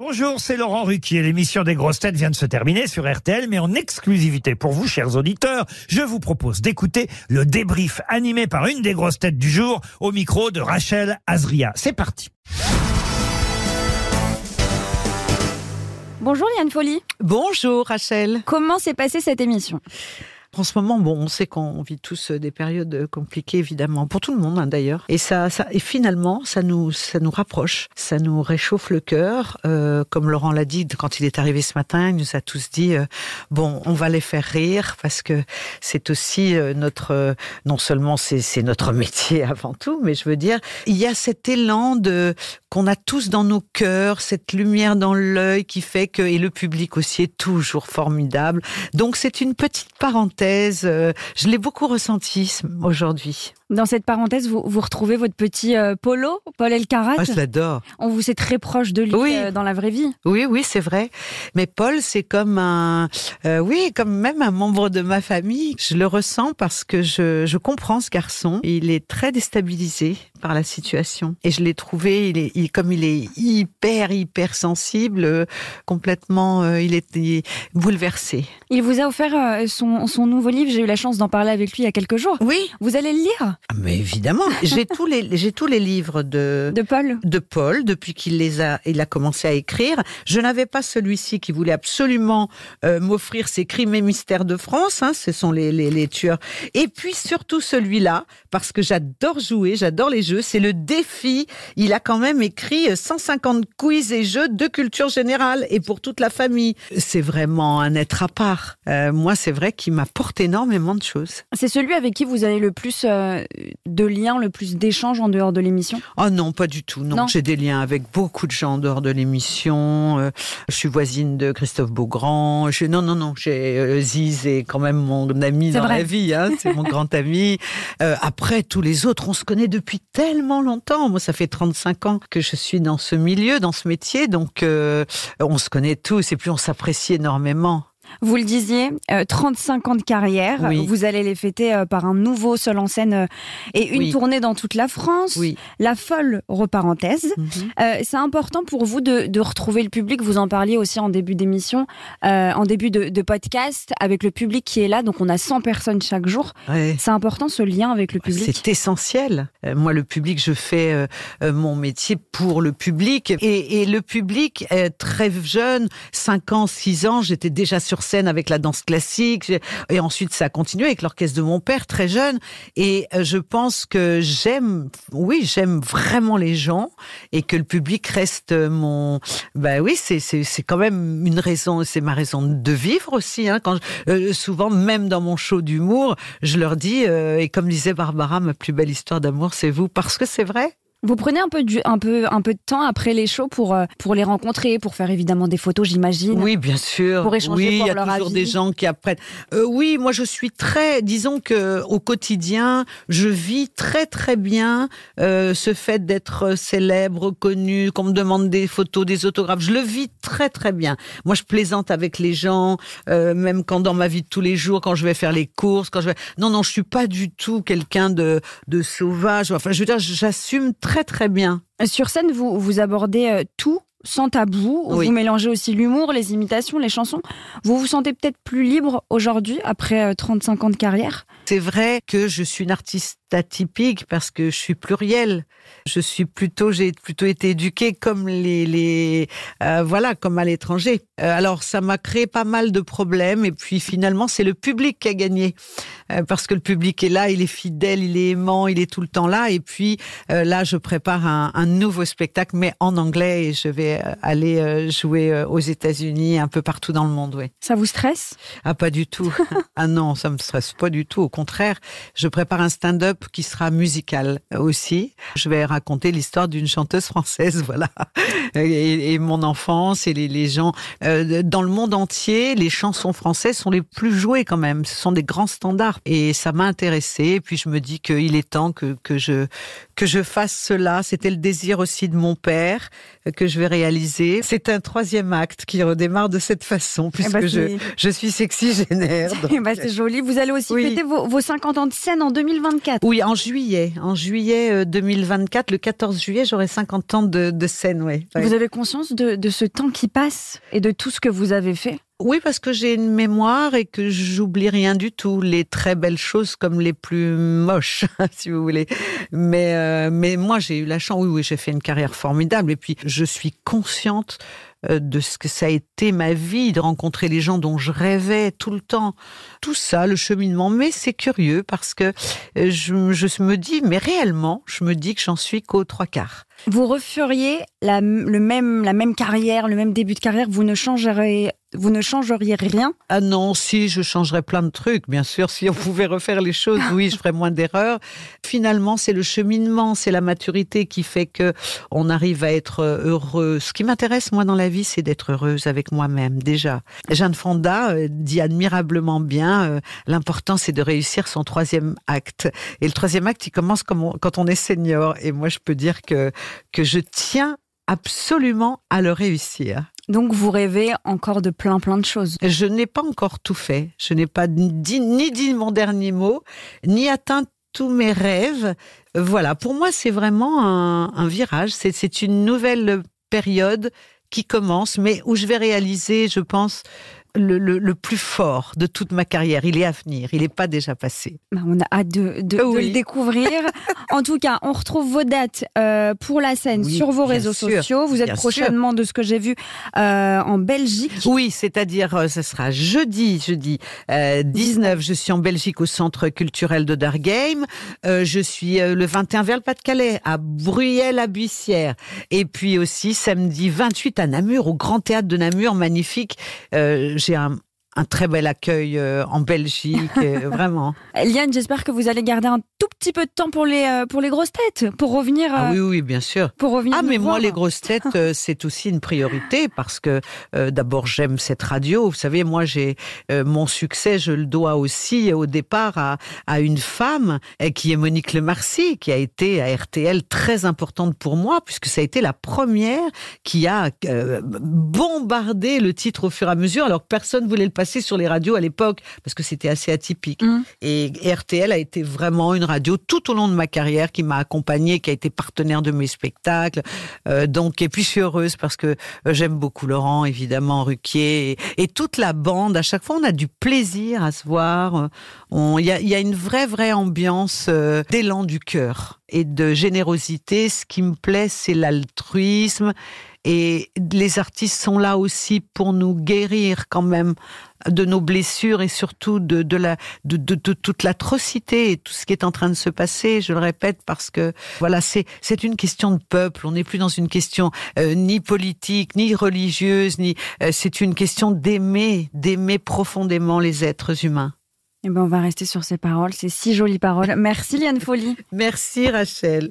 Bonjour, c'est Laurent Ruquier. L'émission des grosses têtes vient de se terminer sur RTL, mais en exclusivité pour vous, chers auditeurs, je vous propose d'écouter le débrief animé par une des grosses têtes du jour au micro de Rachel Azria. C'est parti. Bonjour Yann Folly. Bonjour Rachel. Comment s'est passée cette émission? En ce moment, bon, on sait qu'on vit tous des périodes compliquées, évidemment, pour tout le monde hein, d'ailleurs. Et ça, ça, et finalement, ça nous, ça nous rapproche, ça nous réchauffe le cœur. Euh, comme Laurent l'a dit quand il est arrivé ce matin, il nous a tous dit euh, bon, on va les faire rire parce que c'est aussi euh, notre, euh, non seulement c'est notre métier avant tout, mais je veux dire, il y a cet élan de qu'on a tous dans nos cœurs, cette lumière dans l'œil qui fait que et le public aussi est toujours formidable. Donc c'est une petite parenthèse. Euh, je l'ai beaucoup ressenti aujourd'hui. Dans cette parenthèse, vous, vous retrouvez votre petit euh, Polo, Paul Elkarat. Ah, je l'adore. On vous sait très proche de lui Oui. euh, dans la vraie vie. Oui, oui, c'est vrai. Mais Paul, c'est comme un, euh, oui, comme même un membre de ma famille. Je le ressens parce que je, je comprends ce garçon. Il est très déstabilisé par la situation. Et je l'ai trouvé, il est, il, comme il est hyper, hyper sensible, euh, complètement, il est il est bouleversé. Il vous a offert son, son nouveau livre. J'ai eu la chance d'en parler avec lui il y a quelques jours. Oui. Vous allez le lire? Ah, Mais évidemment, j'ai tous les, j'ai tous les livres de, de Paul de Paul depuis qu'il les a, il a commencé à écrire. Je n'avais pas celui-ci qui voulait absolument euh, m'offrir ses crimes et mystères de France. Hein, ce sont les, les, les tueurs. Et puis surtout celui-là parce que j'adore jouer, j'adore les jeux. C'est le défi. Il a quand même écrit 150 quiz et jeux de culture générale et pour toute la famille. C'est vraiment un être à part. Euh, moi, c'est vrai qu'il m'apporte énormément de choses. C'est celui avec qui vous avez le plus euh, de liens, le plus d'échanges en dehors de l'émission? Oh non, pas du tout. Non, Non. j'ai des liens avec beaucoup de gens en dehors de l'émission. Euh, je suis voisine de Christophe Beaugrand. Je, non, non, non. J'ai euh, Ziz est quand même mon ami dans vrai. la vie. Hein, c'est mon grand ami. Euh, après, tous les autres, on se connaît depuis tellement longtemps. Moi, ça fait 35 ans que je suis dans ce milieu, dans ce métier, donc euh, on se connaît tous et puis on s'apprécie énormément. Vous le disiez, euh, 35 ans de carrière. Oui. Vous allez les fêter euh, par un nouveau seul en scène euh, et une Oui. tournée dans toute la France. Oui. La folle reparenthèse. Mhm. Euh, c'est important pour vous de, de retrouver le public. Vous en parliez aussi en début d'émission, euh, en début de, de podcast, avec le public qui est là. Donc on a 100 personnes chaque jour. Ouais. C'est important ce lien avec le public. C'est essentiel. Euh, moi, le public, je fais euh, euh, mon métier pour le public. Et, et le public, euh, très jeune, 5 ans, 6 ans, j'étais déjà sur scène avec la danse classique. Et ensuite, ça a continué avec l'orchestre de mon père, très jeune. Et euh, je pense que j'aime, oui, j'aime vraiment les gens et que le public reste mon... Ben oui, c'est c'est c'est quand même une raison, c'est ma raison de vivre aussi. Hein, quand je- euh, souvent, même dans mon show d'humour, je leur dis, euh, et comme disait Barbara, ma plus belle histoire d'amour, c'est vous, parce que c'est vrai. Vous prenez un peu, du, un, peu, un peu de temps après les shows pour, euh, pour les rencontrer, pour faire évidemment des photos, j'imagine. Oui, bien sûr. Pour échanger oui, pour il y a leur toujours avis. des gens qui apprennent. Euh, oui, moi je suis très, disons que au quotidien, je vis très très bien euh, ce fait d'être célèbre, connu, qu'on me demande des photos, des autographes. Je le vis très très bien. Moi, je plaisante avec les gens, euh, même quand dans ma vie de tous les jours, quand je vais faire les courses, quand je vais. Non, non, je suis pas du tout quelqu'un de de sauvage. Enfin, je veux dire, j'assume très très bien. Sur scène, vous, vous abordez euh, tout sans tabou. Oui. Vous mélangez aussi l'humour, les imitations, les chansons. Vous vous sentez peut-être plus libre aujourd'hui, après euh, 35 ans de carrière? C'est vrai que je suis une artiste atypique parce que je suis plurielle. Je suis plutôt, j'ai plutôt été éduquée comme les, les euh, voilà, comme à l'étranger. Euh, alors ça m'a créé pas mal de problèmes et puis finalement c'est le public qui a gagné Euh, parce que le public est là, il est fidèle, il est aimant, il est tout le temps là. Et puis là, je prépare un, un nouveau spectacle mais en anglais et je vais aller jouer aux États-Unis, un peu partout dans le monde. Oui. Ça vous stresse? Ah, pas du tout. ah non, ça me stresse pas du tout. Au contraire, je prépare un stand-up qui sera musical aussi. Je vais raconter l'histoire d'une chanteuse française, voilà. Et, et mon enfance et les, les gens. euh, dans le monde entier, les chansons françaises sont les plus jouées quand même. Ce sont des grands standards. Et ça m'a intéressée. Et puis je me dis qu'il est temps que, que, je, que je fasse cela. C'était le désir aussi de mon père euh, que je vais réaliser. C'est un troisième acte qui redémarre de cette façon, puisque ben, je, je suis sexy génère. Eh ben, C'est joli. Vous allez aussi Oui. fêter vos, vos 50 ans de scène en 2024. Oui, en juillet. En juillet euh, 2024, le 14 juillet, j'aurai 50 ans de, de scène, ouais. Ouais. Vous avez conscience de, de ce temps qui passe et de tout ce que vous avez fait? Oui, parce que j'ai une mémoire et que j'oublie rien du tout, les très belles choses comme les plus moches, si vous voulez. Mais euh, mais moi, j'ai eu la chance. Oui, oui, j'ai fait une carrière formidable et puis je suis consciente euh, de ce que ça a été ma vie, de rencontrer les gens dont je rêvais tout le temps. Tout ça, le cheminement. Mais c'est curieux parce que euh, je, me dis, mais réellement, je me dis que j'en suis qu'aux trois quarts. Vous referiez la, même, la même carrière, le même début de carrière, vous ne changeriez, vous ne changeriez rien? Ah non, si, je changerais plein de trucs, bien sûr. Si on pouvait refaire les choses, oui, je ferais moins d'erreurs. Finalement, c'est le cheminement, c'est la maturité qui fait que on arrive à être heureux. Ce qui m'intéresse, moi, dans la vie, c'est d'être heureuse avec moi-même, déjà. Jeanne Fonda euh, dit admirablement bien, euh, l'important, c'est de réussir son troisième acte. Et le troisième acte, il commence quand on est senior. Et moi, je peux dire que, que je tiens absolument à le réussir. Donc vous rêvez encore de plein plein de choses. Je n'ai pas encore tout fait. Je n'ai pas dit, ni dit mon dernier mot, ni atteint tous mes rêves. Voilà, pour moi, c'est vraiment un, virage. C'est une nouvelle période qui commence, mais où je vais réaliser, je pense, le, le- le plus fort de toute ma carrière. Il est à venir. Il n'est pas déjà passé. Bah, On a hâte de, de- le découvrir. en tout cas, on retrouve vos dates euh, pour la scène Oui, sur vos réseaux sûr, sociaux. Vous êtes prochainement, de ce que j'ai vu, euh, en Belgique. Oui, c'est-à-dire, euh, ce sera jeudi, jeudi euh, 19. Je suis en Belgique au Centre culturel de Dargame. Je suis le 21 vers le Pas-de-Calais, à Bruyères-la-Buissière. Et puis aussi samedi 28 à Namur, au Grand Théâtre de Namur, magnifique. Euh, J'ai un, un très bel accueil euh, en Belgique, vraiment. Liane, j'espère que vous allez garder un tout petit peu de temps pour les, euh, pour les grosses têtes, pour revenir. Ah euh, oui, oui, bien sûr. Pour revenir Ah, mais moi, les grosses têtes, c'est aussi une priorité parce que euh, d'abord, j'aime cette radio. Vous savez, moi, j'ai euh, mon succès, je le dois aussi au départ à, à une femme qui est Monique Lemarcy, qui a été à RTL très importante pour moi puisque ça a été la première qui a euh, bombardé le titre au fur et à mesure alors que personne voulait le passer sur les radios à l'époque parce que c'était assez atypique. Mm. Et RTL a été vraiment une radio tout au long de ma carrière qui m'a accompagnée, qui a été partenaire de mes spectacles. Euh, donc, et puis je suis heureuse parce que euh, j'aime beaucoup Laurent, évidemment, Ruquier et, et toute la bande. À chaque fois, on a du plaisir à se voir. On- Il y a, il y a une vraie, vraie ambiance euh, d'élan du cœur et de générosité. Ce qui me plaît, c'est l'altruisme. Et les artistes sont là aussi pour nous guérir quand même de nos blessures et surtout de, de, la, de, de, de toute l'atrocité et tout ce qui est en train de se passer. Je le répète parce que voilà, c'est c'est une question de peuple. On n'est plus dans une question euh, ni politique, ni religieuse, ni euh, c'est une question d'aimer, d'aimer profondément les êtres humains. Eh ben, on va rester sur ces paroles, ces si jolies paroles. Merci Liane Folly. Merci Rachel.